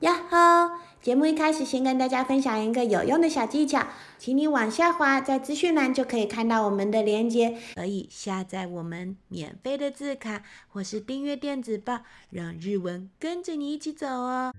呀吼！节目一开始，先跟大家分享一个有用的小技巧，请你往下滑，在资讯栏就可以看到我们的链接，可以下载我们免费的字卡，或是订阅电子报，让日文跟着你一起走哦。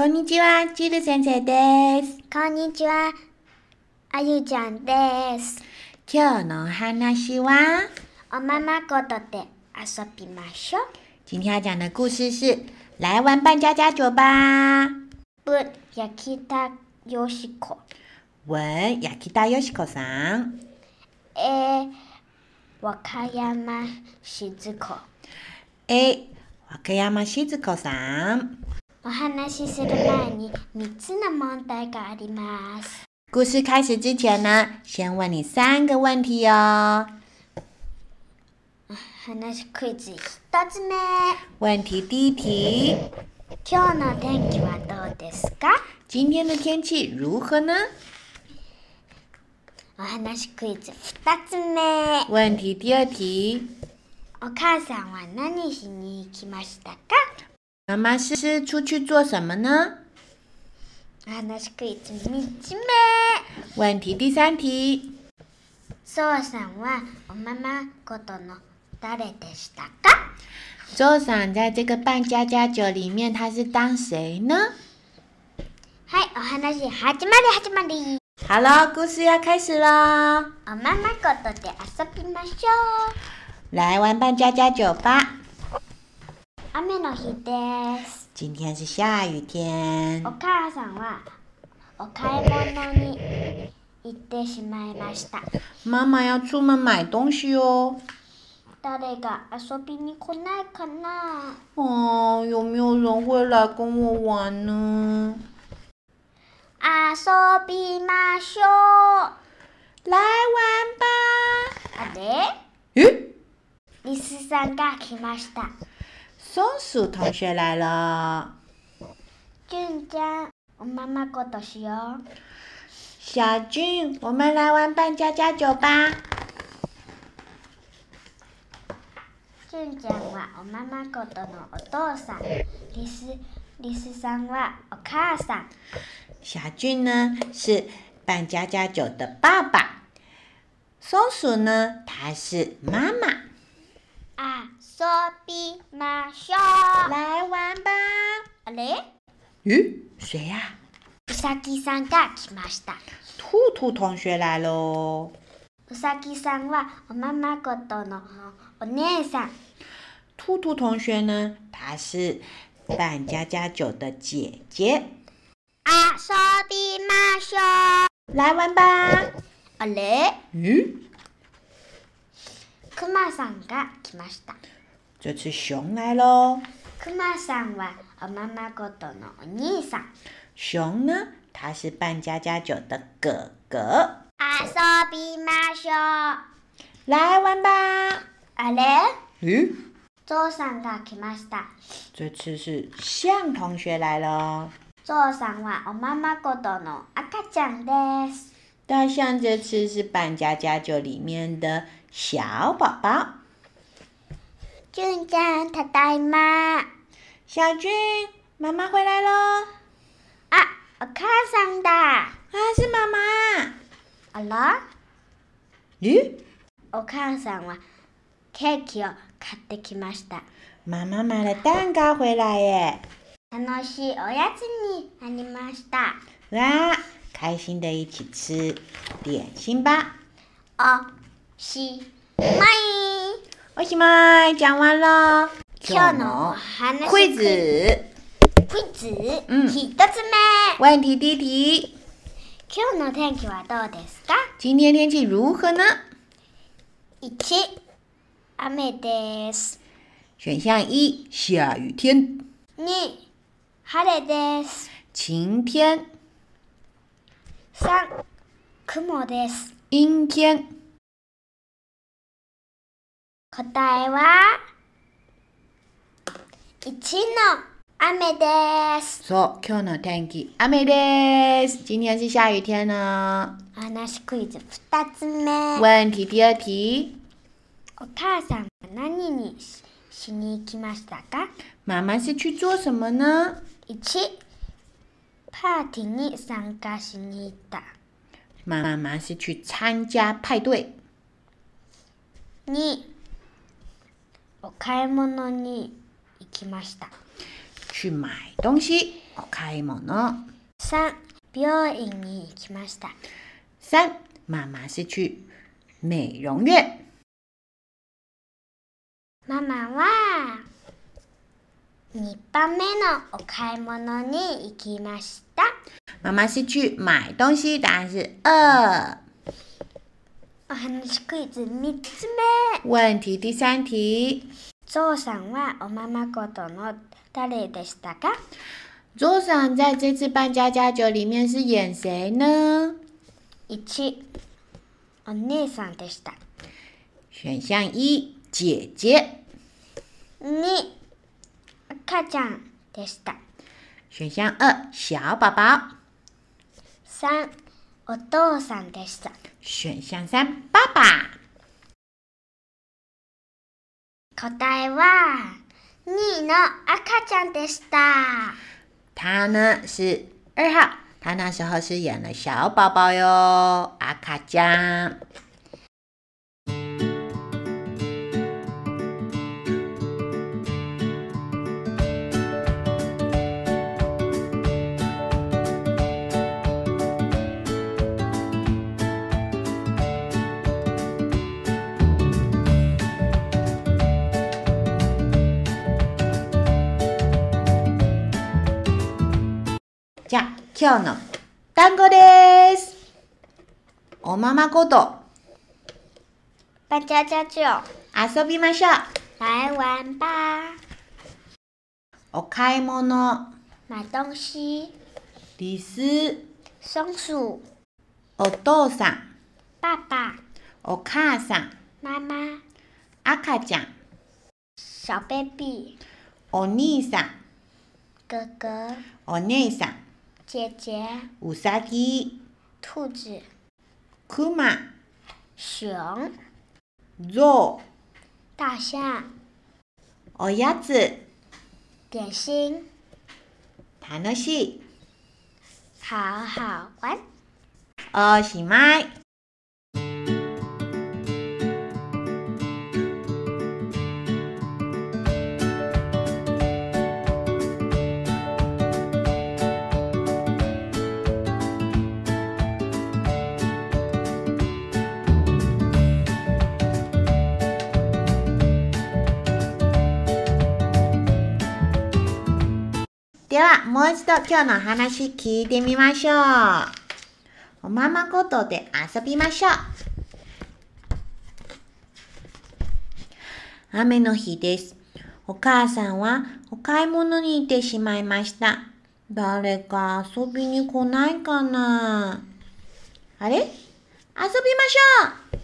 こんにちは、チル先生です。こんにちは、あゆちゃんです。今日のお話は，おままごとで遊びましょう。今天要讲的故事是来玩扮家家酒吧。ぶ、焼きたよしこ。文ヤキタヨシコさん。えー、和歌山しずこ。え、和歌山静子さん。お話しする前に3つの問題があります。故事开始之前呢，先问你三个问题哦。話クイズ1つ目。问题第一题：今日の天気はどうですか？今天的天气如何呢？お話クイズ2つ目。问题第二题：お母さんは何しに行きましたか？妈妈是出去做什么呢？お話クイズ3つ目。问题第三题：そうさんはおままごとの誰でしたか周赏在这个扮家家酒里面，他是当谁呢？はい、お話始まり始まり。好了，故事要开始喽！おままごとで遊びましょう。来玩扮家家酒吧。 雨の日です。今天是下雨天お，母さんはお買い物に行ってしまいました。妈妈要出门买东西哦。誰が遊びに来ないかな？哦，有没有人会来跟我玩呢？遊びましょう。来玩吧！あれ？诶，リスさんが来ました。松鼠同学来了。じゅんちゃん、おままごとしよう。小俊，我们来玩扮家家酒吧。じゅんちゃんはおままごとのお父さん。リス、リスさんはお母さん。小俊呢是扮家家酒的爸爸，松鼠呢它是妈妈。遊びましょう。来玩吧！あれ？咦，谁呀、うさぎさんが来ました。兔兔同学来喽。うさぎさんはおままごとのお姉さん。兔兔同学呢，她是扮家家酒的姐姐。遊びましょう。来玩吧！あれ？咦，くまさんが来ました。这次熊来喽。くまさんはおままごとのお兄さん。熊呢，他是扮家家酒的哥哥。遊びましょう。来玩吧！あれ咦，ゾウさんが来ました。这次是象同学来了。ゾウさんはおままごとの赤ちゃんです。大象这次是扮家家酒里面的小宝宝。 じゅんちゃん、ただいま。小俊，妈妈回来喽！あ、お母さんだ。啊，是妈妈。あら？咦，お母さんはケーキを買ってきました。妈妈买了蛋糕回来耶！楽しいおやつになりました。哇，开心的一起吃点心吧。おしまい。おしまい，讲完了。今日のお話クイズ。クイズ、うん一つ目。问题第一题，今日の天気はどうですか？今天天气如何？呢？?1、雨です。选项一，下雨天；2、晴れです。晴天；3、雲です。阴天。答えは1の雨です。そう、今日の天気、雨です。今天是下雨天呢。話クイズ2つ目。问题第二题，お母さんは何にししに行きましたか？妈妈是去做什么呢？?1、パーティーに参加しに行った。妈妈是去参加派对。2、お買い物に行きました。去买东西，お買い物。3、病院に行きました。三，妈妈是去美容院。ママは2番目のお買い物に行きました。妈妈是去买东西，答案是二。お話クイズ3つ目。问题第三题，ゾウさんはおままごとの誰でしたか？周赏在这次扮家家酒里面是演谁呢？?1、お姉さんでした。选项一，姐姐；2、赤ちゃんでした。选项二，小宝宝；3、お父さんでした。选项三，爸爸。答えは2の赤ちゃんでした。他呢是二号，他那时候是演了小宝宝哟，阿卡酱。 今日の単語です。おままごと。大家家就遊びましょう。来玩吧，お買い物。买东西。リス、松鼠、お父さん、爸爸お母さん、妈妈、赤ちゃん、小 baby、お兄さん、哥哥、お姉さん、姐姐、うさぎ、兔子、くま、熊、ゾ大象、ウ、おやつ、点心，楽しい、好好玩。おしまい。では、もう一度今日の話聞いてみましょう。おままごとで遊びましょう。雨の日です。お母さんはお買い物に行ってしまいました。誰か遊びに来ないかな？あれ？遊びましょう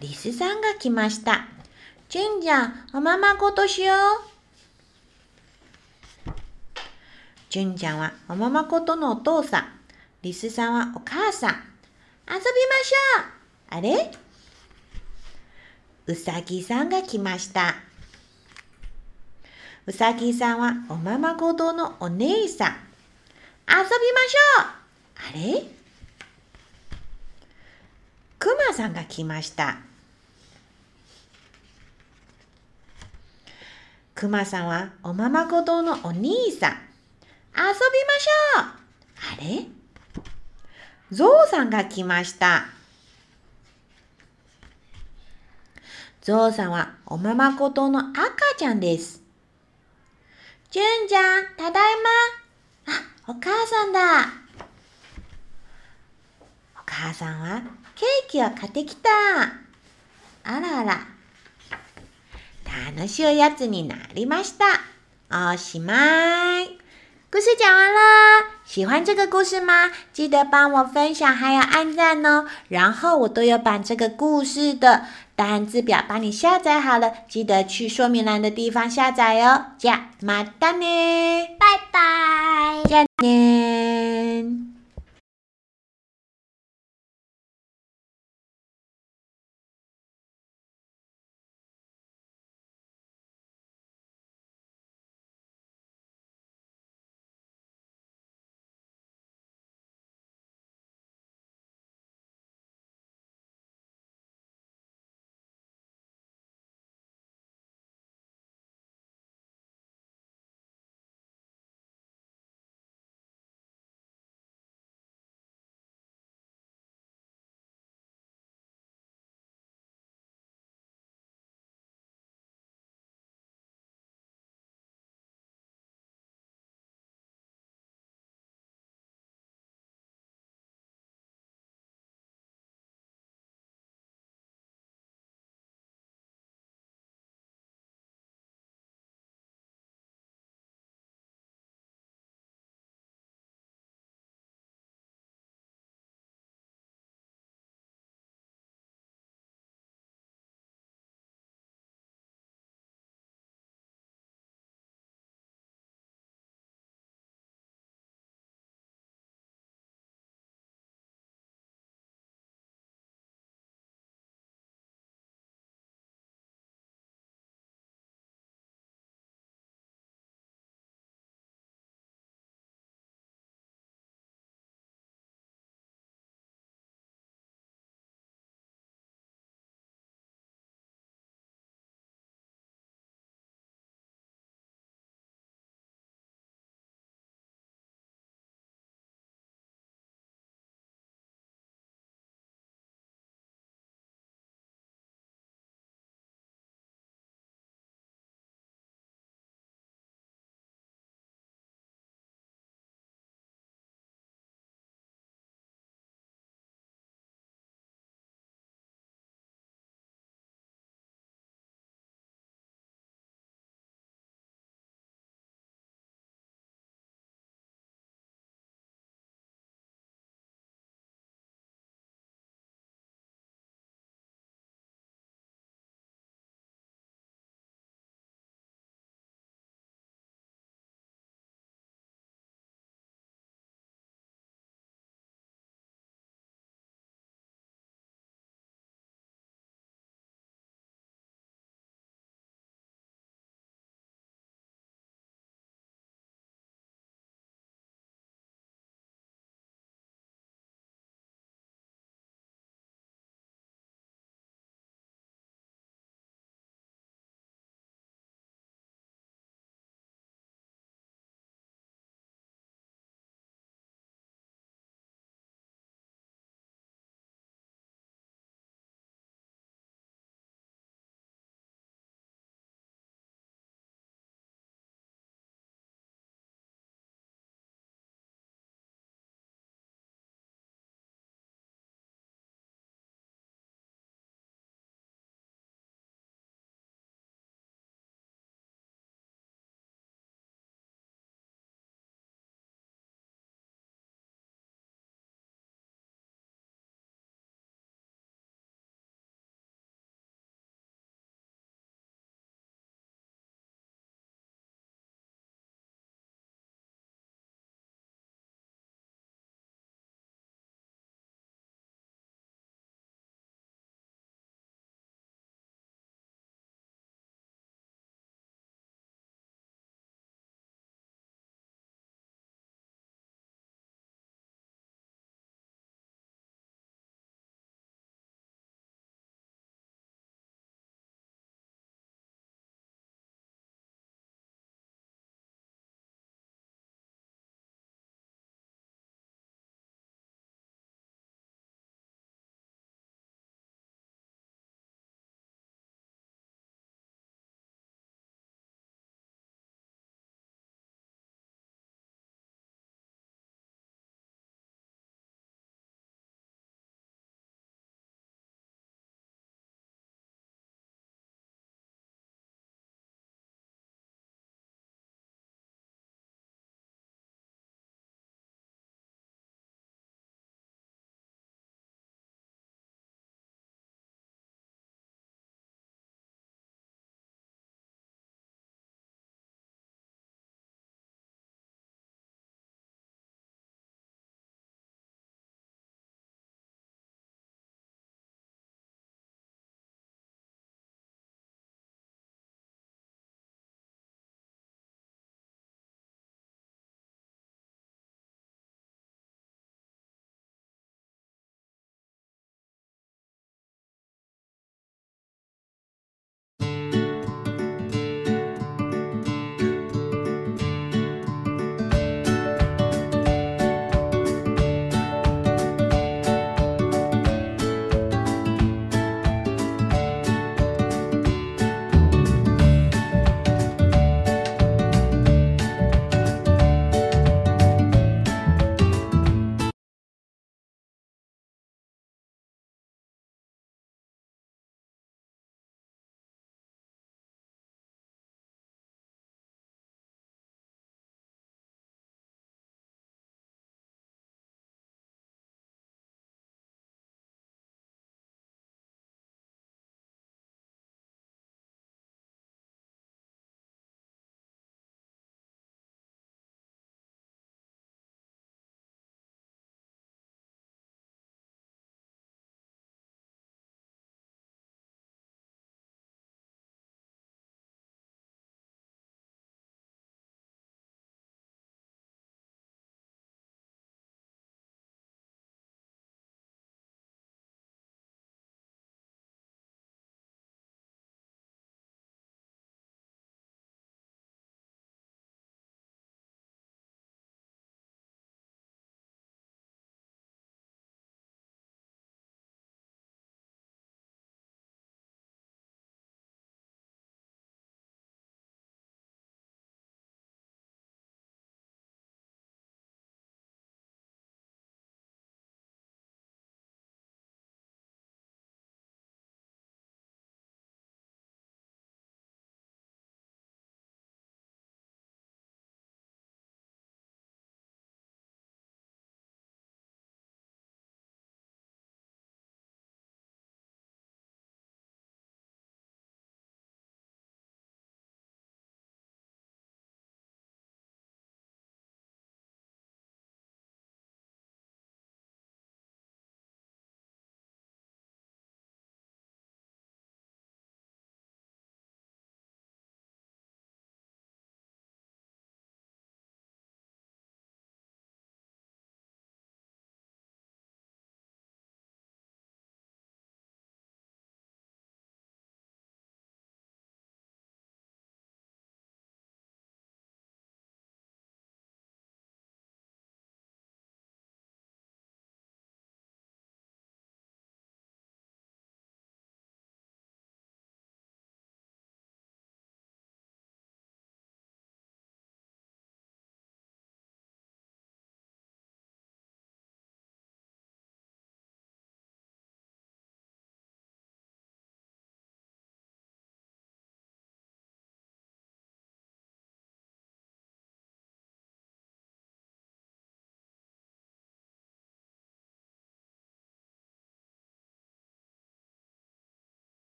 リスさんが来ました。じゅんちゃん、おままごとしよう。じゅんちゃんはおままごとのお父さん。リスさんはお母さん。遊びましょうあれ？うさぎさんが来ました。うさぎさんはおままごとのお姉さん。遊びましょうあれ？くまさんが来ました。くまさんはおままごとのお兄さん。遊びましょうあれ？ゾウさんが来ました。ゾウさんはおままごとの赤ちゃんです。じゅんちゃん、ただいま。あ、お母さんだ。お母さんはケーキを買ってきた。あらあら。楽しいおやつになりました。おしまい。故事讲完啦，喜欢这个故事吗？记得帮我分享，还有按赞哦。然后我都有把这个故事的单字表帮你下载好了，记得去说明栏的地方下载哦。じゃ、またね。拜拜。じゃね。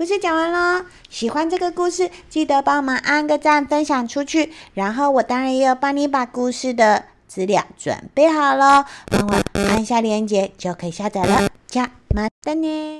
故事讲完喽，喜欢这个故事，记得帮忙按个赞，分享出去。然后我当然也有帮你把故事的资料准备好喽，帮我按下链接就可以下载了。加马丹呢。